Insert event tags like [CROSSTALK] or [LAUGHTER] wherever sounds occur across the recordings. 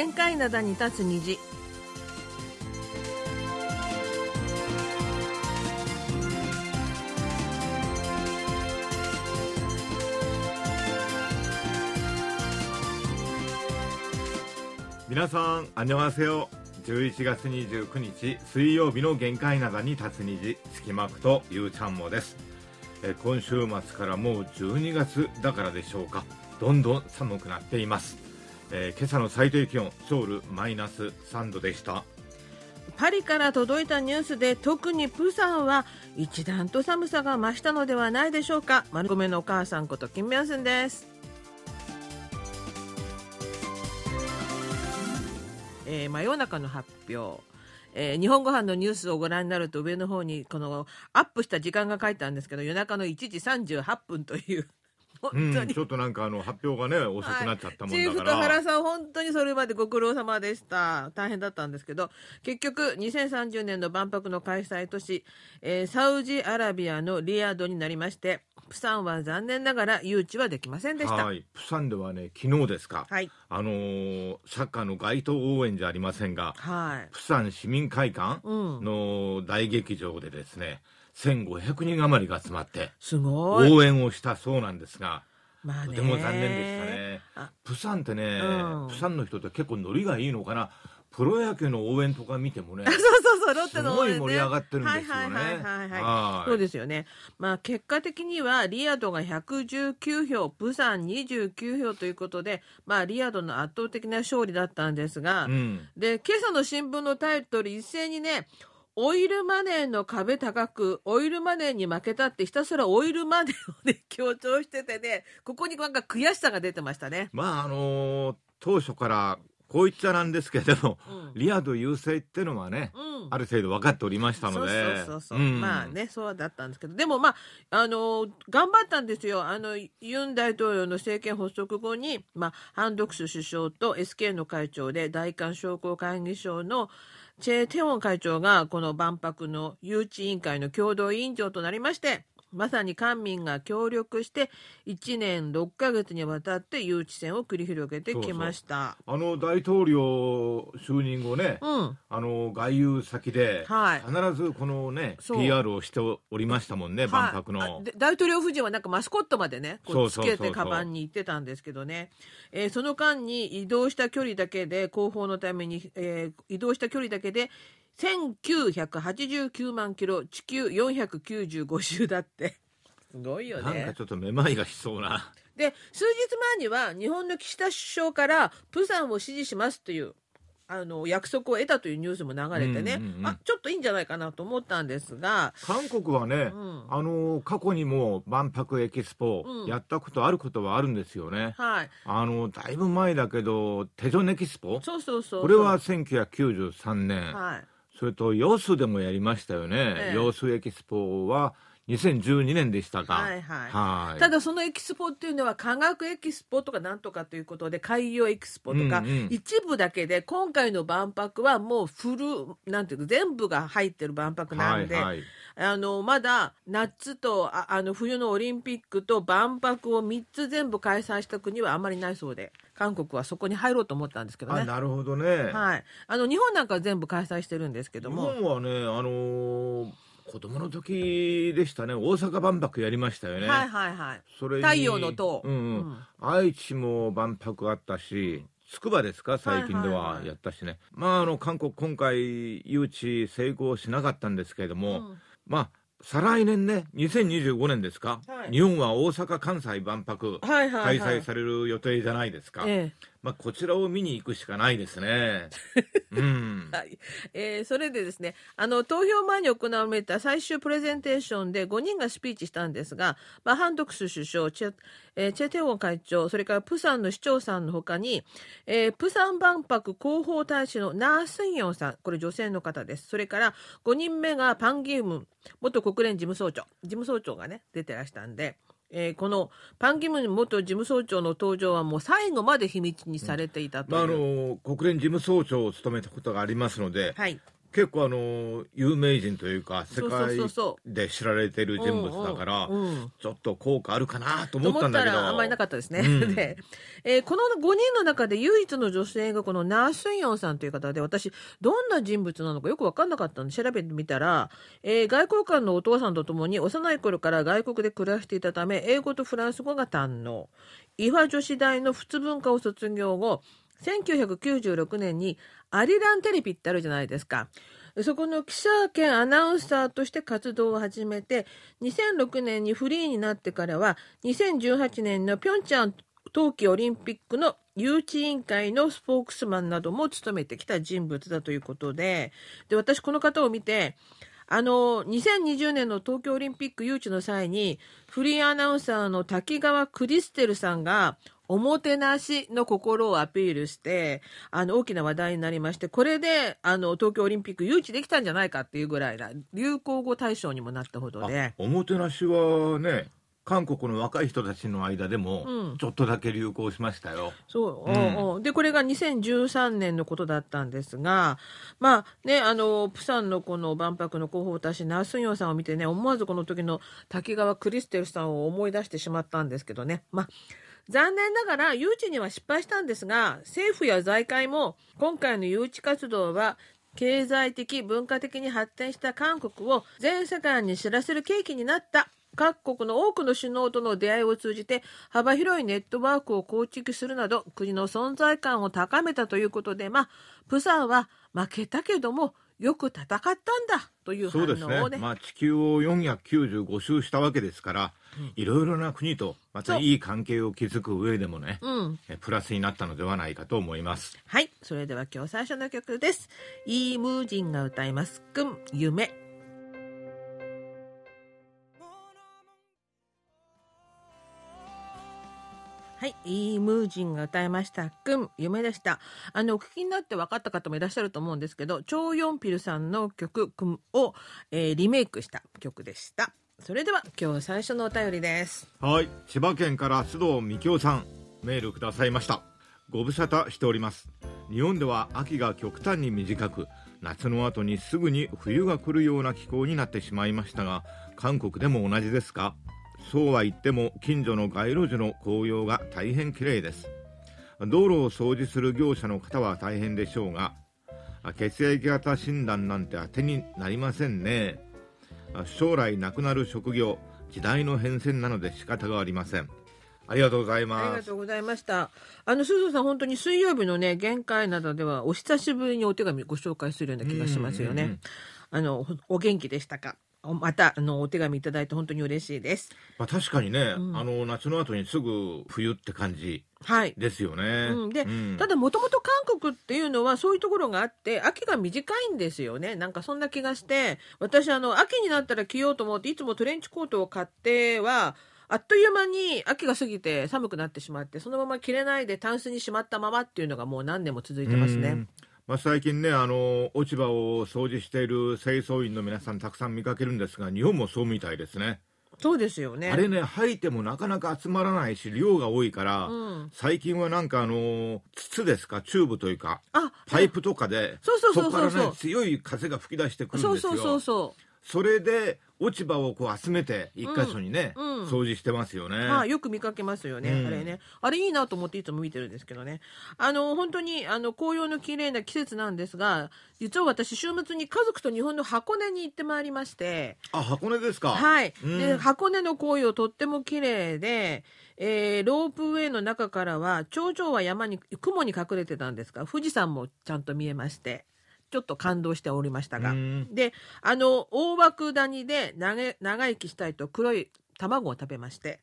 限界灘に立つ虹。皆さんあにょはせよ11月29日水曜日の限界灘に立つ虹。隙間くとゆうちゃんもです。え今週末からもう12月だからでしょうか。どんどん寒くなっています、えー今朝の最低気温ソウルマイナス3度でした。パリから届いたニュースで特にプサンは一段と寒さが増したのではないでしょうか。丸米のお母さんことキム・ミョンスンです。えー真夜中の発表。えー日本ご飯のニュースをご覧になると上の方にこのアップした時間が書いてあるんですけど夜中の1時38分という本うん、当にちょっとなんかあの発表がね遅くなっちゃったもんチーフとだから、原さん、本当にそれまでご苦労様でした。大変だったんですけど、結局、2030年の万博の開催都市、えーサウジアラビアのリヤドになりまして、プサンは残念ながら誘致はできませんでした。は。はいいプサンではね昨日ですか、はい。あのーサッカーの街頭応援じゃありませんがはい。プサン市民会館うん。の大劇場でですね1500人余りが集まってすごい。応援をしたそうなんですが、まあね。とても残念でしたねあ。プサンってね、うんプサンの人って結構ノリがいいのかな？プロ野球の応援とか見てもね、[LAUGHS] そうそうそう、ロッテのすごい応援ね盛り上がってるんですよね。はいはいはいはい、はい。はいそうですよね。まあ結果的にはリヤドが119票、プサン29票ということで、まあリヤドの圧倒的な勝利だったんですが、うん。で、今朝の新聞のタイトル一斉にね、オイルマネーの壁高く、オイルマネーに負けたってひたすらオイルマネーをね、強調しててね、ここになんか悔しさが出てましたね。まああのー当初からこう言っちゃなんですけれども、うん。リヤド優勢ってのはね、うん。ある程度分かっておりましたので、そうそうそうそう、ん。まあねそうだったんですけど。でもまああの頑張ったんですよ。あのユン大統領の政権発足後に、まあ、ハン・ドクス首相と SK の会長で大韓商工会議所のチェ・テウォン会長がこの万博の誘致委員会の共同委員長となりましてまさに官民が協力して1年6ヶ月にわたって誘致戦を繰り広げてきました。あの大統領就任後ね、うん。あの外遊先で、はい。必ずこのねそう。PR をしておりましたもんね、万博の。大統領夫人はなんかマスコットまでねこそうつけてカバンに行ってたんですけどね、えーその間に移動した距離だけで広報のために、えー移動した距離だけで1989万キロ地球495周だって。すごいよなんかねちょっとめまいがしそうな。で数日前には日本の岸田首相からプサンを支持しますというあの約束を得たというニュースも流れてね、うんうんうんあちょっといいんじゃないかなと思ったんですが、韓国はね、うん。あの過去にも万博エキスポうん。やったことあることはあるんですよね。はい、あのだいぶ前だけどテジョンエキスポそうそうそうこれは1993年、はいそれとヨスでもやりましたよね、ええ。ヨスエキスポは2012年でしたか。はいはい。はい。ただそのエキスポっていうのは科学エキスポとかなんとかということで海洋エキスポとか、うんうん。一部だけで今回の万博はもうフルなんていうの全部が入ってる万博なんで、はいはいあのまだ夏とああの冬のオリンピックと万博を3つ全部開催した国はあまりないそうで韓国はそこに入ろうと思ったんですけどね。あなるほどね。はい、あの日本なんかは全部開催してるんですけ日ども、本はね、あのー子供の時でしたね。大阪万博やりましたよね。はいはいはい。それに太陽の塔。うんうん。うん。愛知も万博あったし筑波ですか？最近ではいはいははい。やったしね、まああの韓国今回誘致成功しなかったんですけれども、うんまあ再来年ね2025年ですか、はい。日本は大阪・関西万博開催される予定じゃないですか、ええまあ、こちらを見に行くしかないですね。[LAUGHS] うんはいえーそれでですねあの投票前に行われた最終プレゼンテーションで5人がスピーチしたんですが、まあ、ハン・ドクス首相チェ,、えーチェテウォン会長それからプサンの市長さんのほかに、えープサン万博広報大使のナースンヨンさんこれ女性の方ですそれから5人目がパン・ギウムン元国連事務総長事務総長がね出てらしたんで。えーこのパン・ギム元事務総長の登場はもう最後まで秘密にされていたという、まあ、あの国連事務総長を務めたことがありますので、はい、結構あの有名人というか世界で知られてる人物だからちょっと効果あるかなとと思ったんだけどらあんまりなかったですね。うん [LAUGHS] で、えーこの5人の中で唯一の女性がこのナースンヨンさんという方で私どんな人物なのかよく分かんなかったので調べてみたら、えー外交官のお父さんと共に幼い頃から外国で暮らしていたため英語とフランス語が堪能。イファ女子大の仏文科を卒業後1996年にアリランテレビってあるじゃないですか。そこの記者兼アナウンサーとして活動を始めて、2006年にフリーになってからは、2018年のピョンチャン冬季オリンピックの誘致委員会のスポークスマンなども務めてきた人物だということで、で、私この方を見て、あの、2020年の東京オリンピック誘致の際に、フリーアナウンサーの滝川クリステルさんが、おもてなしの心をアピールして、あの、大きな話題になりまして、これで、あの、東京オリンピック誘致できたんじゃないかっていうぐらいな、流行語大賞にもなったほどで。おもてなしはね韓国の若い人たちの間でもうんちょっとだけ流行しましたよ、そう、うんで、これが2013年のことだったんですが、まあね、あの、プサンのこの万博の広報大使、ナースンヨンさんを見てね、思わずこの時の滝川クリステルさんを思い出してしまったんですけどね。まあ残念ながら誘致には失敗したんですが、政府や財界も今回の誘致活動は経済的、文化的に発展した韓国を全世界に知らせる契機になった。各国の多くの首脳との出会いを通じて幅広いネットワークを構築するなど国の存在感を高めたということで、まあ、プサンは負けたけどもよく戦ったんだという反そうですね応をね。まあ、地球を495周したわけですから、いろいろな国とまたいい関係を築く上でもね、うん。えプラスになったのではないかと思いますはい。それでは今日最初の曲です。イームージンが歌います。くん、夢。はい。イームージンが歌いました。くん、夢でした。あの、お聞きになって分かった方もいらっしゃると思うんですけど、チョーヨンピルさんの曲、くんを、えーリメイクした曲でした。それでは今日最初のお便りです。はい千葉県から須藤幹夫さんメールくださいましたご無沙汰しております日本では秋が極端に短く夏の後にすぐに冬が来るような気候になってしまいましたが韓国でも同じですか？そうは言っても近所の街路樹の紅葉が大変綺麗です。道路を掃除する業者の方は大変でしょうがあ血液型診断なんて当てになりませんね。あ将来なくなる職業時代の変遷なので仕方がありません。ありがとうございありますがとうございました。あの、鈴さん、本当に水曜日のね、限界などでは、お久しぶりにお手紙ご紹介するような気がしますよね。あの、お元気でしたか？おまた、あの、お手紙いただいて本当に嬉しいです。まあ、確かにね、うんあの夏の後にすぐ冬って感じはい。ですよね、うん、で、うんただもともと韓国っていうのはそういうところがあって秋が短いんですよねなんかそんな気がして私あの秋になったら着ようと思っていつもトレンチコートを買ってはあっという間に秋が過ぎて寒くなってしまってそのまま着れないでタンスにしまったままっていうのがもう何年も続いてますねうん。まあ、最近ねあの落ち葉を掃除している清掃員の皆さんたくさん見かけるんですが日本もそうみたいですね。そうですよね。あれね吐いてもなかなか集まらないし量が多いから、うん、最近はなんかあの筒ですか？チューブというか。あパイプとかでそうそうそうそうこからね強い風が吹き出してくるんですよ。そうそうそうそう。それで落ち葉をこう集めて一箇所にね、うんうん。掃除してますよね、はい、よく見かけますよね、うん。あれね。あれいいなと思っていつも見てるんですけどね。あの、本当に、あの、紅葉の綺麗な季節なんですが、実は私、週末に家族と日本の箱根に行ってまいりまして、あ箱根ですか。はい。うん。で、箱根の紅葉とっても綺麗で、えーロープウェイの中からは、頂上は山に、雲に隠れてたんですが、富士山もちゃんと見えまして、ちょっと感動しておりましたが。うんで、あの、大涌谷で長長生きしたいと黒い卵を食べまして、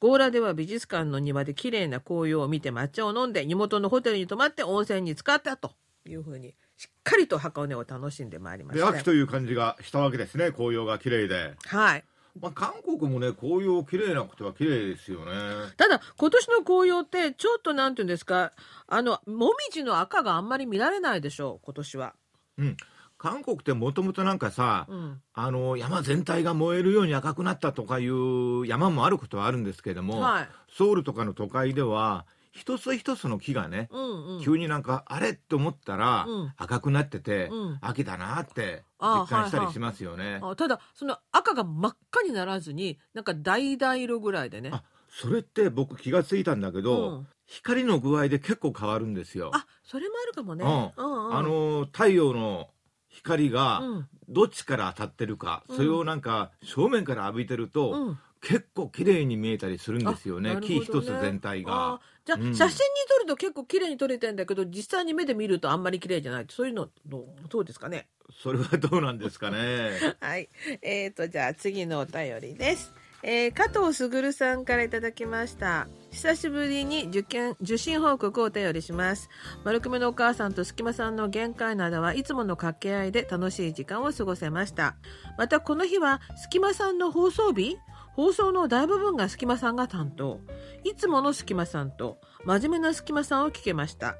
強羅では美術館の庭で綺麗な紅葉を見て抹茶を飲んで、地元のホテルに泊まって温泉に浸かったというふうに、しっかりと箱根を楽しんでまいりました。で秋という感じがしたわけですね紅葉が綺麗で、はい。まあ、韓国もね紅葉綺麗なことは綺麗ですよねただ、今年の紅葉って、ちょっとなんていうんですか、あの、もみじの赤があんまり見られないでしょう、今年は。うん韓国ってもともとなんかさ、うん。あの山全体が燃えるように赤くなったとかいう山もあることはあるんですけども、はい。ソウルとかの都会では一つ一つの木がね、うんうん急になんかあれって思ったら、うん赤くなってて、うん秋だなってあ実感したはいはいりしますよね。あただその赤が真っ赤にならずになんか橙色ぐらいでねあそれって僕気がついたんだけど、うん。光の具合で結構変わるんですよ。あそれもあるかもね、うん。うんうん。あの太陽の光がうん。どっちから当たってるか、うん。それをなんか正面から浴びてると、うん。結構綺麗に見えたりするんですよねあなるほど木一つ全体が。あ。じゃあ、うん。写真に撮ると結構綺麗に撮れてんだけど実際に目で見るとあんまり綺麗じゃない？そういうのどうどうですかね？それはどうなんですかね？[LAUGHS] はい。えーとじゃあ次のお便りです、えー加藤卓さんからいただきました。久しぶりに受験受信報告をお便りします。丸くめのお母さんとすきまさんの限界などはいつもの掛け合いで楽しい時間を過ごせました。またこの日はすきまさんの放送日？放送の大部分がすきまさんが担当。いつものすきまさんと真面目なすきまさんを聞けました。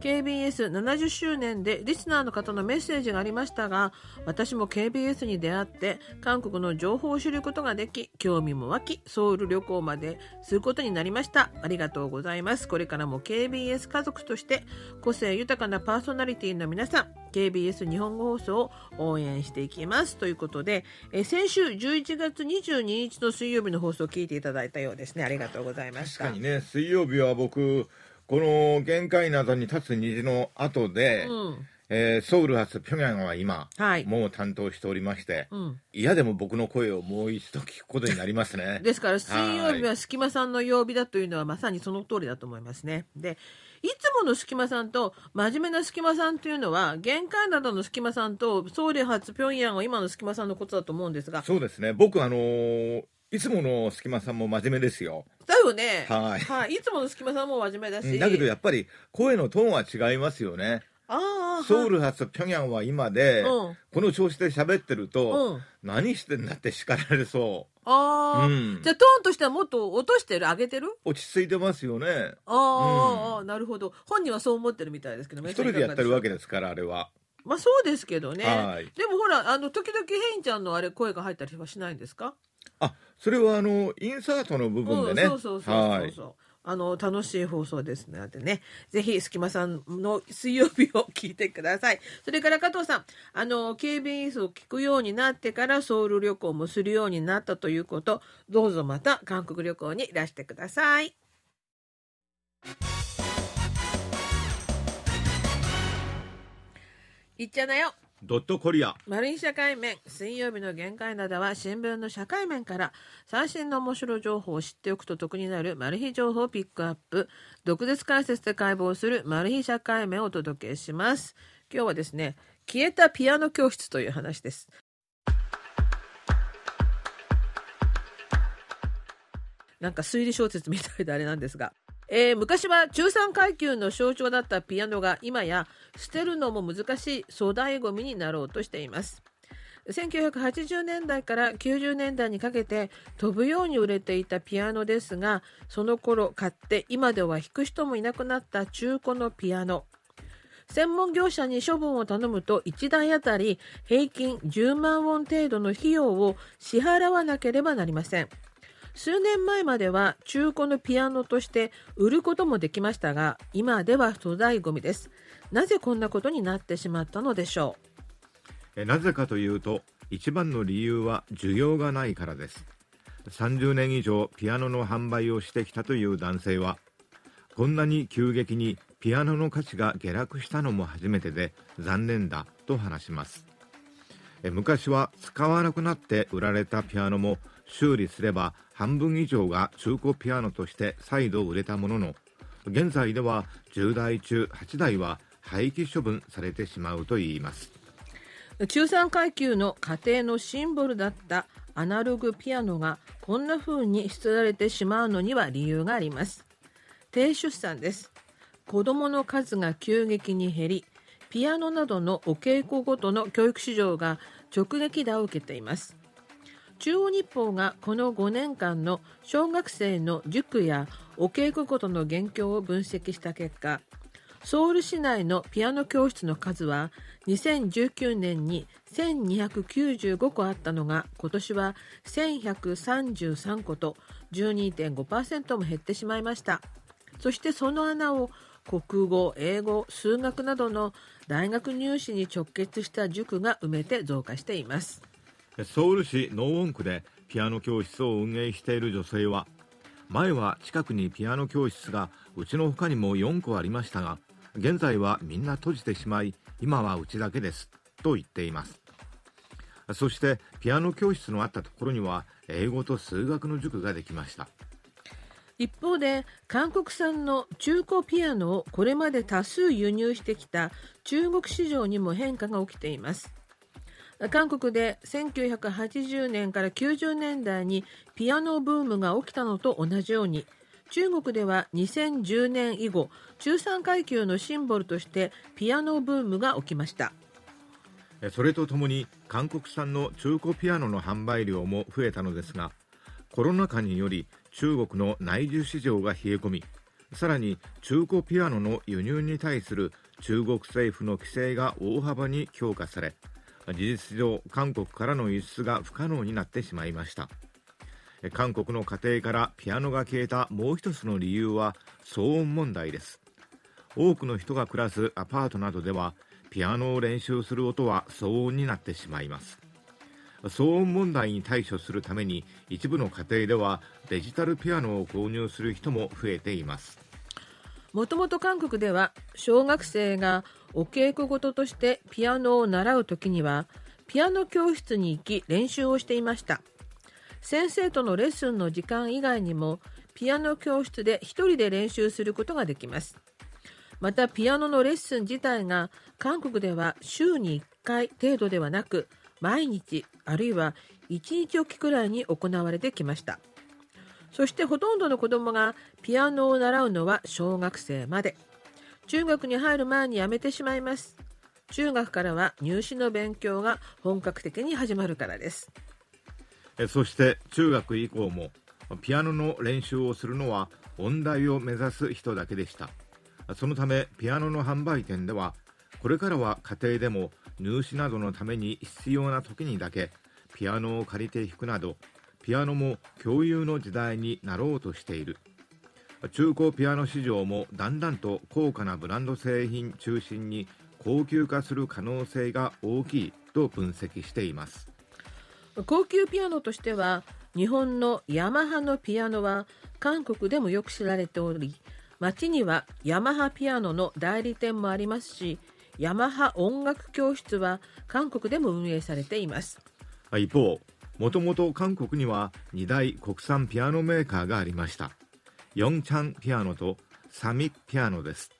KBS70 周年でリスナーの方のメッセージがありましたが私も KBS に出会って韓国の情報を知ることができ興味も湧きソウル旅行まですることになりました。ありがとうございます。これからも KBS 家族として個性豊かなパーソナリティの皆さん KBS 日本語放送を応援していきます。ということでえ先週11月22日の水曜日の放送を聞いていただいたようですね。ありがとうございました。確かにね水曜日は僕この限界などに立つ虹の後で、うん。えーソウル発平壌は今、はい。もう担当しておりまして、うん。嫌でも僕の声をもう一度聞くことになりますね。[LAUGHS] ですから水曜日は隙間さんの曜日だというのはまさにその通りだと思いますね。でいつもの隙間さんと真面目な隙間さんというのは限界などの隙間さんとソウル発平壌は今の隙間さんのことだと思うんですが。そうですね。僕あのーいつもの隙間さんも真面目ですよ。だよね、はい。い、いつもの隙間さんも真面目だし。だけどやっぱり声のトーンは違いますよね。ああソウル発平壌は今で、うん。この調子で喋ってると、うん。何してんだって叱られそう。ああ、うん。じゃあトーンとしてはもっと落としてる？上げてる？落ち着いてますよね。あー、あーなるほど。本人はそう思ってるみたいですけど一人でやってるわけでですからあれは。まあそうですけどね。はい。でもほらあの時々ヘインちゃんのあれ声が入ったりはしないんですか？あそれはあのインサートの部分でね。うん、そうそうそうそうあの楽しい放送ですのでねぜひすきまさんの水曜日を聞いてください。それから加藤さんあの KBS を聞くようになってからソウル旅行もするようになったということ。どうぞまた韓国旅行にいらしてください。いっちゃなよドットコリア。マル秘社会面水曜日の限界などは新聞の社会面から最新の面白情報を知っておくと得になるマル秘情報をピックアップ。毒舌解説で解剖するマル秘社会面をお届けします。今日はですね消えたピアノ教室という話です。なんか推理小説みたいであれなんですが。えー昔は中産階級の象徴だったピアノが今や捨てるのも難しい粗大ごみになろうとしています。1980年代から90年代にかけて飛ぶように売れていたピアノですがその頃買って今では弾く人もいなくなった中古のピアノ。専門業者に処分を頼むと1台あたり平均10万ウォン程度の費用を支払わなければなりません。数年前までは中古のピアノとして売ることもできましたが今では粗大ごみです。なぜこんなことになってしまったのでしょえなぜかというと一番の理由は需要がないからです。30年以上ピアノの販売をしてきたという男性はこんなに急激にピアノの価値が下落したのも初めてで残念だと話します。昔は使わなくなって売られたピアノも修理すれば半分以上が中古ピアノとして再度売れたものの現在では10台中8台は廃棄処分されてしまうといいます。中産階級の家庭のシンボルだったアナログピアノがこんな風に捨てられてしまうのには理由があります。低出産です。子どもの数が急激に減りピアノなどのお稽古ごとの教育市場が直撃打を受けています。中央日報がこの5年間の小学生の塾やお稽古ごとの現況を分析した結果ソウル市内のピアノ教室の数は2019年に1295個あったのが今年は1133個と12.5%も減ってしまいました。そしてその穴を国語、英語、数学などの大学入試に直結した塾が埋めて増加しています。ソウル市ノーウォン区でピアノ教室を運営している女性は前は近くにピアノ教室がうちの他にも4個ありましたが現在はみんな閉じてしまい今はうちだけですと言っています。そしてピアノ教室のあったところには英語と数学の塾ができました。一方で韓国産の中古ピアノをこれまで多数輸入してきた中国市場にも変化が起きています。韓国で1980年から90年代にピアノブームが起きたのと同じように中国では2010年以後中産階級のシンボルとしてピアノブームが起きました。それとともに韓国産の中古ピアノの販売量も増えたのですがコロナ禍により中国の内需市場が冷え込みさらに中古ピアノの輸入に対する中国政府の規制が大幅に強化され事実上韓国からの輸出が不可能になってしまいました。韓国の家庭からピアノが消えたもう一つの理由は騒音問題です。多くの人が暮らすアパートなどではピアノを練習する音は騒音になってしまいます。騒音問題に対処するために一部の家庭ではデジタルピアノを購入する人も増えています。もともと韓国では小学生がお稽古事としてピアノを習う時にはピアノ教室に行き練習をしていました。先生とのレッスンの時間以外にもピアノ教室で1人で練習することができます。またピアノのレッスン自体が韓国では週に1回程度ではなく毎日あるいは1日おきくらいに行われてきました。そしてほとんどの子どもがピアノを習うのは小学生まで。中学に入る前にやめてしまいます。中学からは入試の勉強が本格的に始まるからです。そして中学以降もピアノの練習をするのは音大を目指す人だけでした。そのためピアノの販売店ではこれからは家庭でも入試などのために必要な時にだけピアノを借りて弾くなどピアノも共有の時代になろうとしている。中古ピアノ市場もだんだんと高価なブランド製品中心に高級化する可能性が大きいと分析しています。高級ピアノとしては日本のヤマハのピアノは韓国でもよく知られており街にはヤマハピアノの代理店もありますしヤマハ音楽教室は韓国でも運営されています。一方もともと韓国には2大国産ピアノメーカーがありましたヨンチャンピアノとサミッピアノです。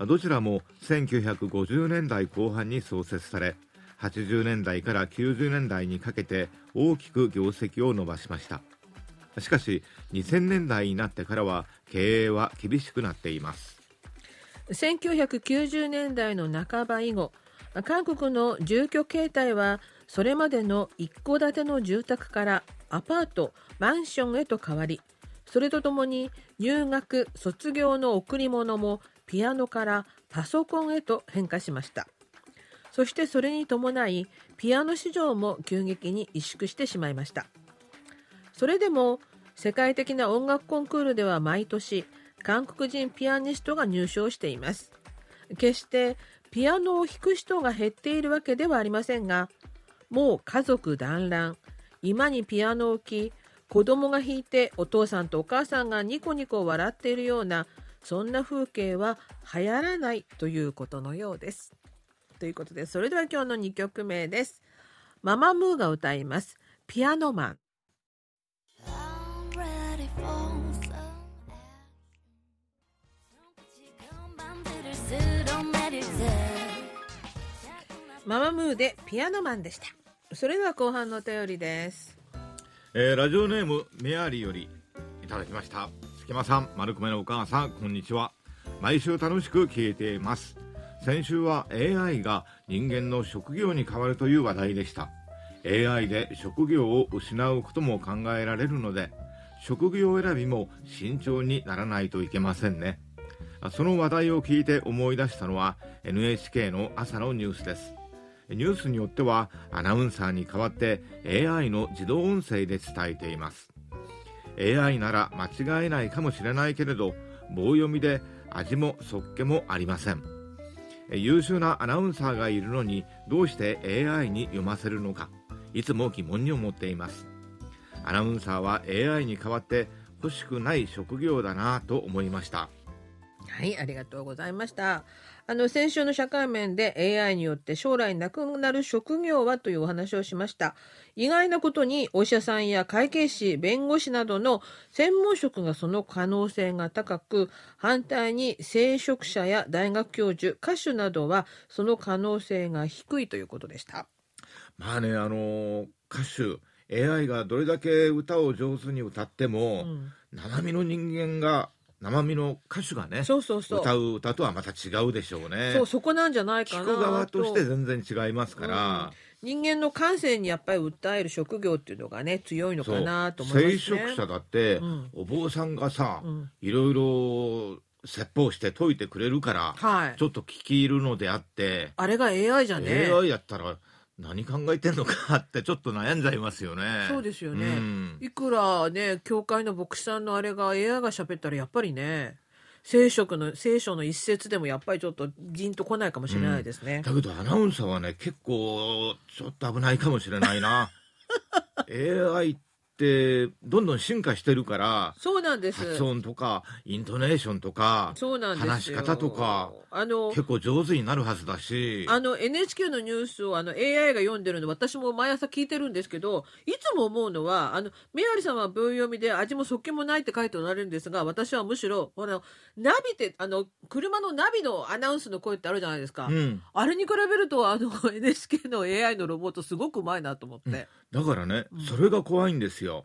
どちらも1950年代後半に創設され80年代から90年代にかけて大きく業績を伸ばしました。しかし2000年代になってからは経営は厳しくなっています。1990年代の半ば以後韓国の住居形態はそれまでの一戸建ての住宅からアパートマンションへと変わりそれとともに入学卒業の贈り物もピアノからパソコンへと変化しました。そしてそれに伴いピアノ市場も急激に萎縮してしまいました。それでも世界的な音楽コンクールでは毎年韓国人ピアニストが入賞しています。決してピアノを弾く人が減っているわけではありませんがもう家族団らん居間にピアノを置き子供が弾いてお父さんとお母さんがニコニコ笑っているようなそんな風景は流行らないということのようです。ということでそれでは今日の2曲目です。ママムーが歌います「ピアノマン」。ママムーでピアノマンでした。それでは後半のお便りです。えー、ラジオネームメアリーよりいただきました。隙間さん、丸米のお母さん、こんにちは。毎週楽しく聞いています。先週は AI が人間の職業に変わるという話題でした。AI で職業を失うことも考えられるので、職業選びも慎重にならないといけませんね。その話題を聞いて思い出したのは NHK の朝のニュースです。ニュースによってはアナウンサーに代わって AI の自動音声で伝えています。AI なら間違えないかもしれないけれど棒読みで味もそっけもありません。優秀なアナウンサーがいるのにどうして AI に読ませるのかいつも疑問に思っています。アナウンサーは AI に代わって欲しくない職業だなと思いました。はいありがとうございました。あの先週の社会面で AI によって将来なくなる職業はというお話をしました。意外なことにお医者さんや会計士弁護士などの専門職がその可能性が高く反対に聖職者や大学教授歌手などはその可能性が低いということでした。まあねあの歌手 AI がどれだけ歌を上手に歌っても、うん、生身の人間が生身の歌手がねそうそうそう。歌う歌とはまた違うでしょうね。そうそこなんじゃないかな聞く側として全然違いますから、うん、人間の感性にやっぱり訴える職業っていうのがね強いのかなと思いますね。聖職者だって、うん、お坊さんがさ、うん、いろいろ説法して解いてくれるから、はい、ちょっと聞き入るのであってあれが AI じゃね。AI やったら何考えてんのかってちょっと悩んじゃいますよね。そうですよね。うん、いくらね、教会の牧師さんのあれが AI が喋ったらやっぱりね、聖書の聖書の一節でもやっぱりちょっとじんとこないかもしれないですね、うん、だけどアナウンサーはね結構ちょっと危ないかもしれないな [LAUGHS] AI っってどんどん進化してるからそうなんです。発音とかイントネーションとかそうなんです話し方とかあの結構上手になるはずだし。あの NHK のニュースをあの AI が読んでるの私も毎朝聞いてるんですけどいつも思うのはあのメアリさんは文読みで味もそっけもないって書いておられるんですが私はむしろほらナビってあの車のナビのアナウンスの声ってあるじゃないですか、うん、あれに比べるとあの NHK の AI のロボットすごくうまいなと思って、うん、だからね、それが怖いんですよ。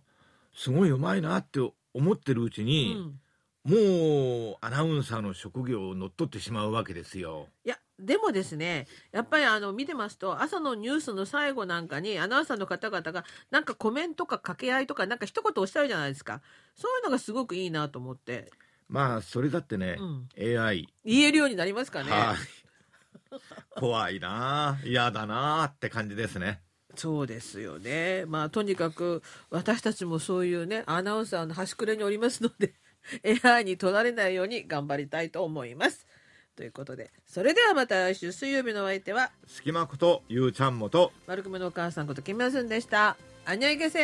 すごいうまいなって思ってるうちに、うん、もうアナウンサーの職業を乗っ取ってしまうわけですよ。いやでもですねやっぱりあの見てますと朝のニュースの最後なんかにアナウンサーの方々がなんかコメントか掛け合いとかなんか一言おっしゃるじゃないですか。そういうのがすごくいいなと思って。まあそれだってね、うん、AI 言えるようになりますかね。怖いな嫌だなって感じですねそうですよね。まあとにかく私たちもそういうねアナウンサーの端くれにおりますので [LAUGHS] AI に取られないように頑張りたいと思います。ということでそれではまた来週水曜日のお相手は隙間ことゆうちゃんもと丸くのお母さんことキムヤスンでした。あにょいけせ